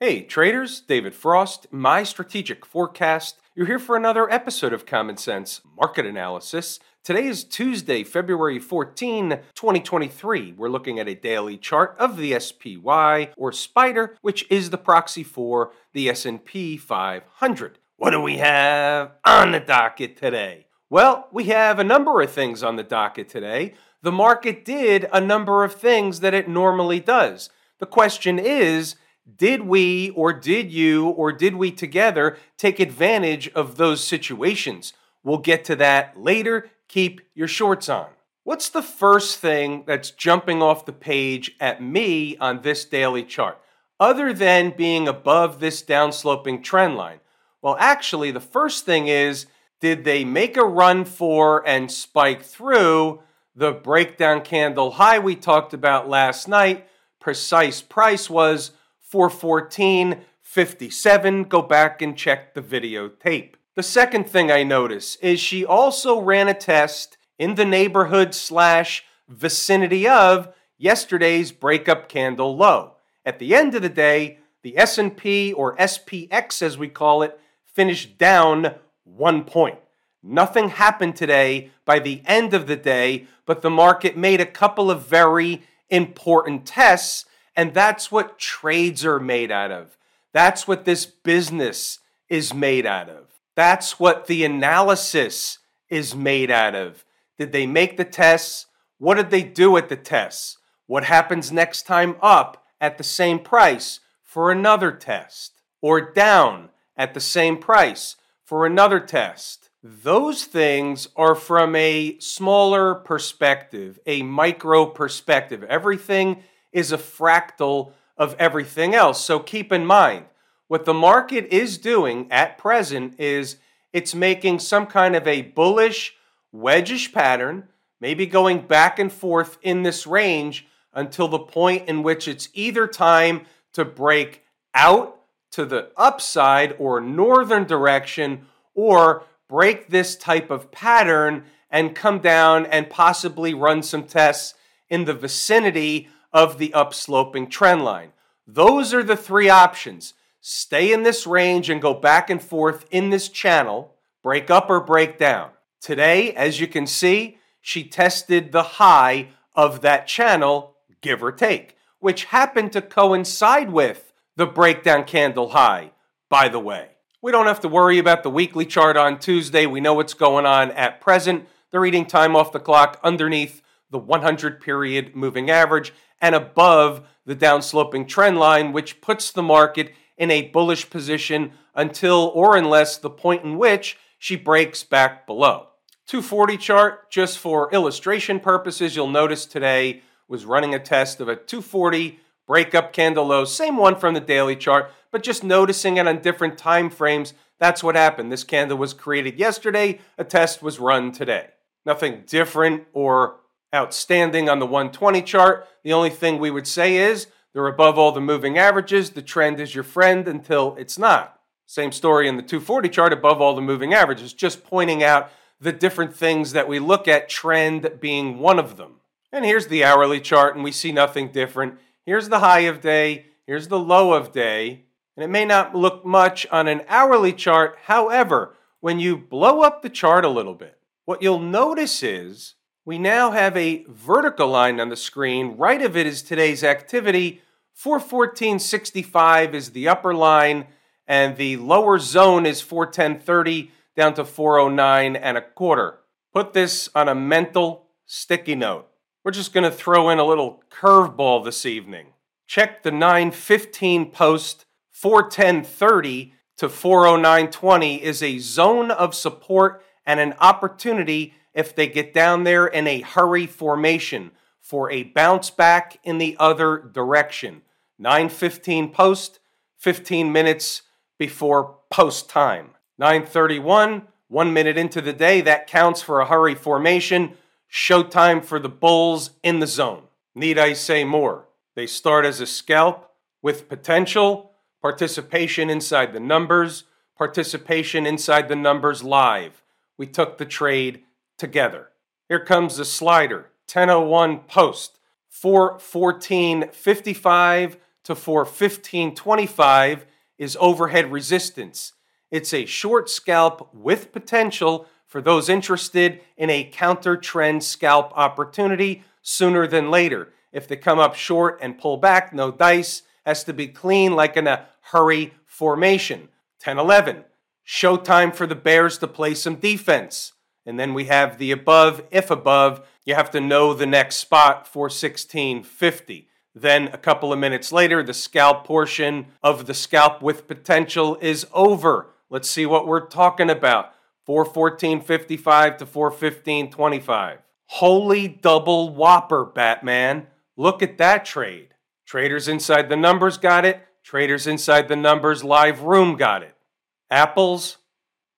Hey, traders, David Frost, my strategic forecast. You're here for another episode of Common Sense Market Analysis. Today is Tuesday, February 14, 2023. We're looking at a daily chart of the SPY or Spider, which is the proxy for the S&P 500. What do we have on the docket today? Well, we have a number of things on the docket today. The market did a number of things that it normally does. The question is, did we or did you or did we together take advantage of those situations? We'll get to that later. Keep your shorts on. What's the first thing that's jumping off the page at me on this daily chart, other than being above this downsloping trend line? Well, actually, the first thing is did they make a run for and spike through the breakdown candle high we talked about last night? Precise price was 414.57. Go back and check the videotape. The second thing I notice is she also ran a test in the neighborhood slash vicinity of yesterday's breakup candle low. At the end of the day, the S&P or SPX as we call it finished down 1 point. Nothing happened today by the end of the day, but the market made a couple of very important tests and that's what trades are made out of. That's what this business is made out of. That's what the analysis is made out of. Did they make the tests? What did they do at the tests? What happens next time up at the same price for another test? Or down at the same price for another test? Those things are from a smaller perspective, a micro perspective. Everything is a fractal of everything else. So keep in mind, what the market is doing at present is it's making some kind of a bullish, wedgish pattern, maybe going back and forth in this range until the point in which it's either time to break out to the upside or northern direction or break this type of pattern and come down and possibly run some tests in the vicinity of the upsloping trend line. Those are the three options. Stay in this range and go back and forth in this channel, break up or break down. Today, as you can see, she tested the high of that channel, give or take, which happened to coincide with the breakdown candle high, by the way. We don't have to worry about the weekly chart on Tuesday. We know what's going on at present. They're reading time off the clock underneath the 100 period moving average and above the downsloping trend line, which puts the market in a bullish position until or unless the point in which she breaks back below. 240 chart, just for illustration purposes, you'll notice today was running a test of a 240 breakup candle low, same one from the daily chart, but just noticing it on different time frames. That's what happened. This candle was created yesterday, a test was run today. Nothing different or outstanding on the 120 chart. The only thing we would say is they're above all the moving averages. The trend is your friend until it's not. Same story in the 240 chart, above all the moving averages, just pointing out the different things that we look at, trend being one of them. And here's the hourly chart, and we see nothing different. Here's the high of day, here's the low of day, and it may not look much on an hourly chart. However, when you blow up the chart a little bit, what you'll notice is we now have a vertical line on the screen. Right of it is today's activity. 414.65 is the upper line, and the lower zone is 410.30 down to 409 and a quarter. Put this on a mental sticky note. We're just going to throw in a little curveball this evening. Check the 915 post 410.30 to 409.20 is a zone of support and an opportunity if they get down there in a hurry formation for a bounce back in the other direction. 9:15 post, 15 minutes before post time. 9:31, 1 minute into the day, that counts for a hurry formation. Showtime for the Bulls in the zone. Need I say more? They start as a scalp with potential, participation inside the numbers, participation inside the numbers live. We took the trade together. Here comes the slider 1001 post 414.55 to 415.25 is overhead resistance. It's a short scalp with potential for those interested in a counter trend scalp opportunity sooner than later. If they come up short and pull back, no dice, has to be clean like in a hurry formation. 10 11. Showtime for the Bears to play some defense. And then we have the above, if above, you have to know the next spot for 1650. Then a couple of minutes later, the scalp portion of the scalp with potential is over. Let's see what we're talking about. 414.55 to 415.25. Holy double whopper, Batman. Look at that trade. Traders inside the numbers got it. Traders inside the numbers live room got it. Apples,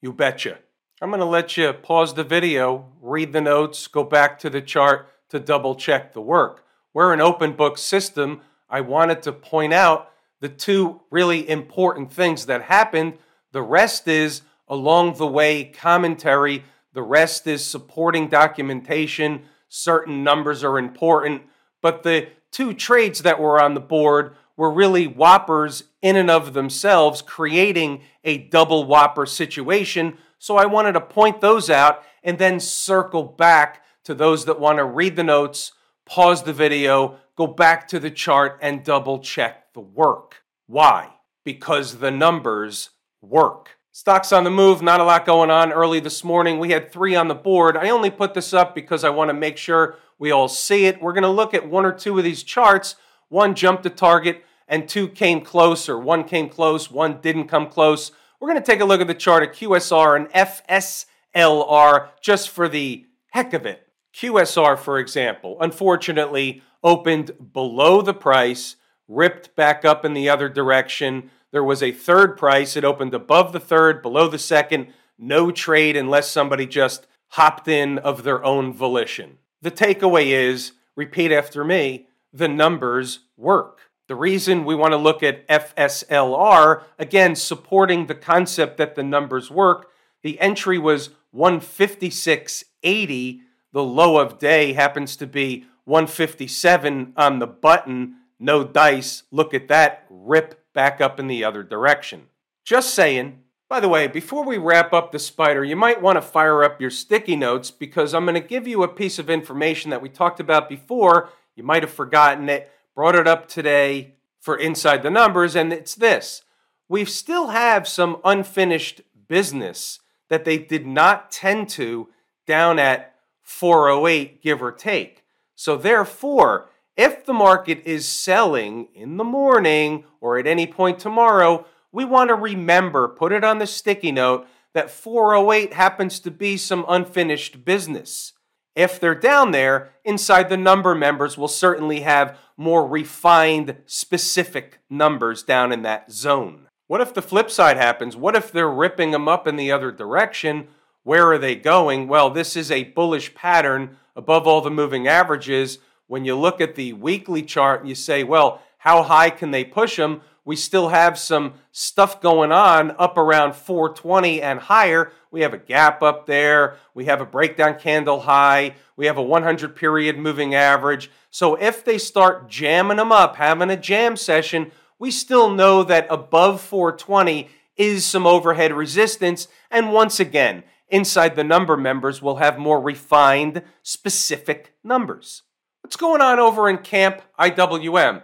you betcha. I'm going to let you pause the video, read the notes, go back to the chart to double check the work. We're an open book system. I wanted to point out the two really important things that happened. The rest is along the way commentary, the rest is supporting documentation. Certain numbers are important, but the two trades that were on the board were really whoppers in and of themselves, creating a double whopper situation. So I wanted to point those out and then circle back to those that want to read the notes, pause the video, go back to the chart, and double check the work. Why? Because the numbers work. Stocks on the move, not a lot going on early this morning. We had three on the board. I only put this up because I want to make sure we all see it. We're going to look at one or two of these charts. One jumped to target, and two came closer. One came close, one didn't come close. We're going to take a look at the chart of QSR and FSLR just for the heck of it. QSR, for example, unfortunately opened below the price, ripped back up in the other direction there was a third price. It opened above the third, below the second. No trade unless somebody just hopped in of their own volition. The takeaway is repeat after me the numbers work. The reason we want to look at FSLR, again, supporting the concept that the numbers work, the entry was 156.80. The low of day happens to be 157 on the button. No dice. Look at that. Rip back up in the other direction. Just saying. By the way, before we wrap up the spider, you might want to fire up your sticky notes because I'm going to give you a piece of information that we talked about before. You might have forgotten it, brought it up today for Inside the Numbers, and it's this. We still have some unfinished business that they did not tend to down at 408, give or take. So, therefore, if the market is selling in the morning or at any point tomorrow, we want to remember, put it on the sticky note, that 408 happens to be some unfinished business. If they're down there, inside the number members will certainly have more refined, specific numbers down in that zone. What if the flip side happens? What if they're ripping them up in the other direction? Where are they going? Well, this is a bullish pattern above all the moving averages when you look at the weekly chart and you say, well, how high can they push them? We still have some stuff going on up around 420 and higher. We have a gap up there. We have a breakdown candle high. We have a 100 period moving average. So if they start jamming them up, having a jam session, we still know that above 420 is some overhead resistance. And once again, inside the number members, we'll have more refined, specific numbers. What's going on over in Camp IWM?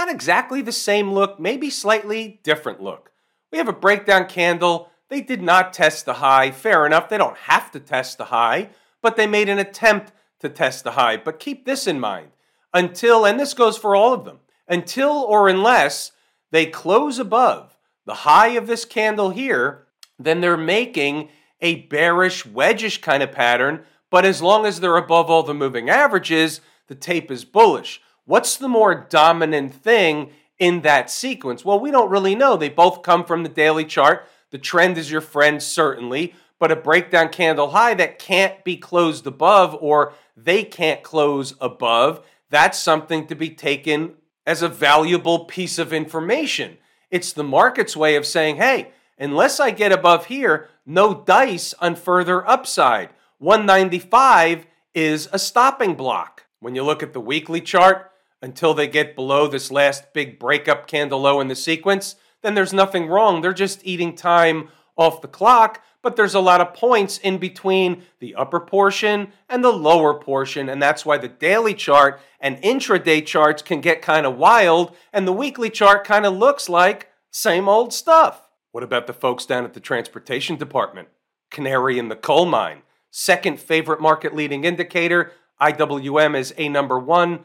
Not exactly the same look, maybe slightly different look. We have a breakdown candle. They did not test the high. Fair enough, they don't have to test the high, but they made an attempt to test the high. But keep this in mind until, and this goes for all of them, until or unless they close above the high of this candle here, then they're making a bearish, wedgish kind of pattern. But as long as they're above all the moving averages, the tape is bullish. What's the more dominant thing in that sequence? Well, we don't really know. They both come from the daily chart. The trend is your friend, certainly, but a breakdown candle high that can't be closed above or they can't close above, that's something to be taken as a valuable piece of information. It's the market's way of saying, hey, unless I get above here, no dice on further upside. 195 is a stopping block. When you look at the weekly chart, until they get below this last big breakup candle low in the sequence, then there's nothing wrong. They're just eating time off the clock, but there's a lot of points in between the upper portion and the lower portion, and that's why the daily chart and intraday charts can get kind of wild, and the weekly chart kind of looks like same old stuff. What about the folks down at the transportation department? Canary in the coal mine. Second favorite market leading indicator, IWM is a number one.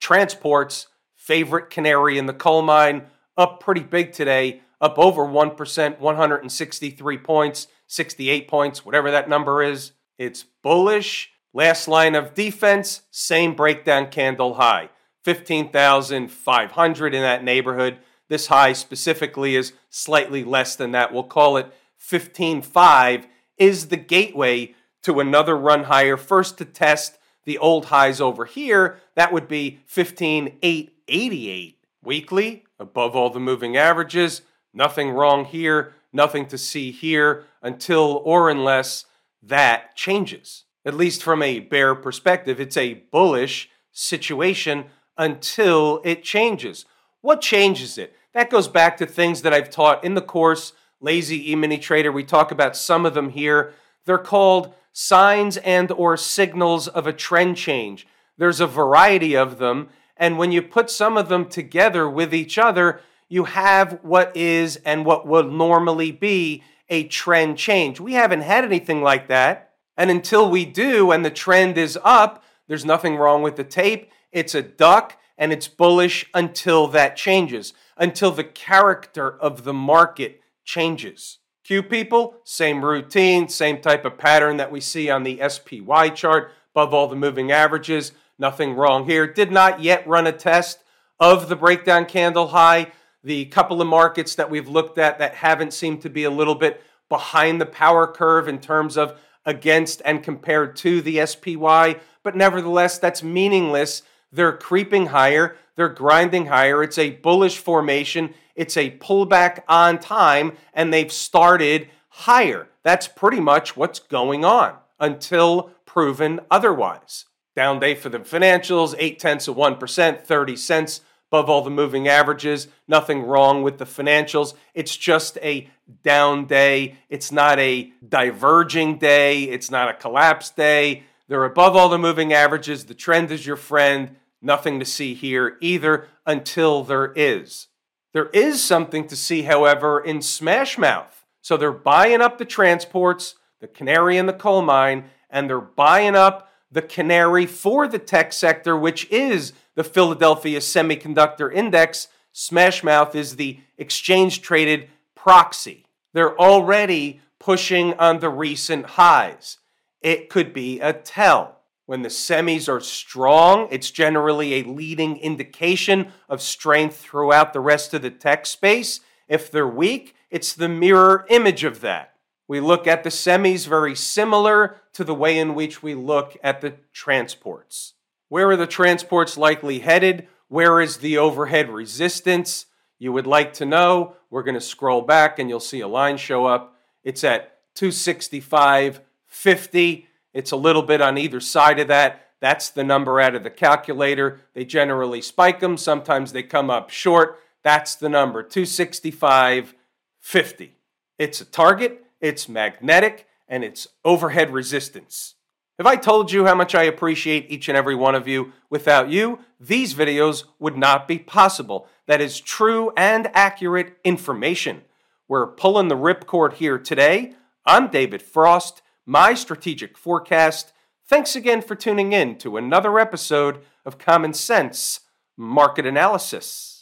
Transports, favorite canary in the coal mine, up pretty big today, up over 1%, 163 points, 68 points, whatever that number is. It's bullish. Last line of defense, same breakdown candle high, 15,500 in that neighborhood. This high specifically is slightly less than that. We'll call it 15.5 is the gateway to another run higher. First to test the old highs over here, that would be 15.888 weekly, above all the moving averages. Nothing wrong here, nothing to see here until or unless that changes. At least from a bear perspective, it's a bullish situation until it changes. What changes it? That goes back to things that I've taught in the course, Lazy E-mini Trader. We talk about some of them here. They're called signs and or signals of a trend change. There's a variety of them, and when you put some of them together with each other, you have what is and what would normally be a trend change. We haven't had anything like that. And until we do, and the trend is up, there's nothing wrong with the tape. It's a duck and it's bullish until that changes, until the character of the market changes. Q people, same routine, same type of pattern that we see on the SPY chart, above all the moving averages. Nothing wrong here. Did not yet run a test of the breakdown candle high. The couple of markets that we've looked at that haven't seemed to be a little bit behind the power curve in terms of against and compared to the SPY, but nevertheless, that's meaningless they're creeping higher, they're grinding higher. It's a bullish formation, it's a pullback on time, and they've started higher. That's pretty much what's going on until proven otherwise. Down day for the financials, 8 tenths of 1%, 30 cents above all the moving averages. Nothing wrong with the financials. It's just a down day. It's not a diverging day. It's not a collapse day. They're above all the moving averages. The trend is your friend. Nothing to see here either until there is. There is something to see, however, in Smashmouth. So they're buying up the transports, the canary in the coal mine, and they're buying up the canary for the tech sector, which is the Philadelphia Semiconductor Index. Smashmouth is the exchange traded proxy. They're already pushing on the recent highs it could be a tell. When the semis are strong, it's generally a leading indication of strength throughout the rest of the tech space. If they're weak, it's the mirror image of that. We look at the semis very similar to the way in which we look at the transports. Where are the transports likely headed? Where is the overhead resistance? You would like to know. We're going to scroll back and you'll see a line show up. It's at 265 50. It's a little bit on either side of that. That's the number out of the calculator. They generally spike them. Sometimes they come up short. That's the number 265 50. It's a target, it's magnetic, and it's overhead resistance. If I told you how much I appreciate each and every one of you, without you, these videos would not be possible. That is true and accurate information. We're pulling the ripcord here today. I'm David Frost my strategic forecast. Thanks again for tuning in to another episode of Common Sense Market Analysis.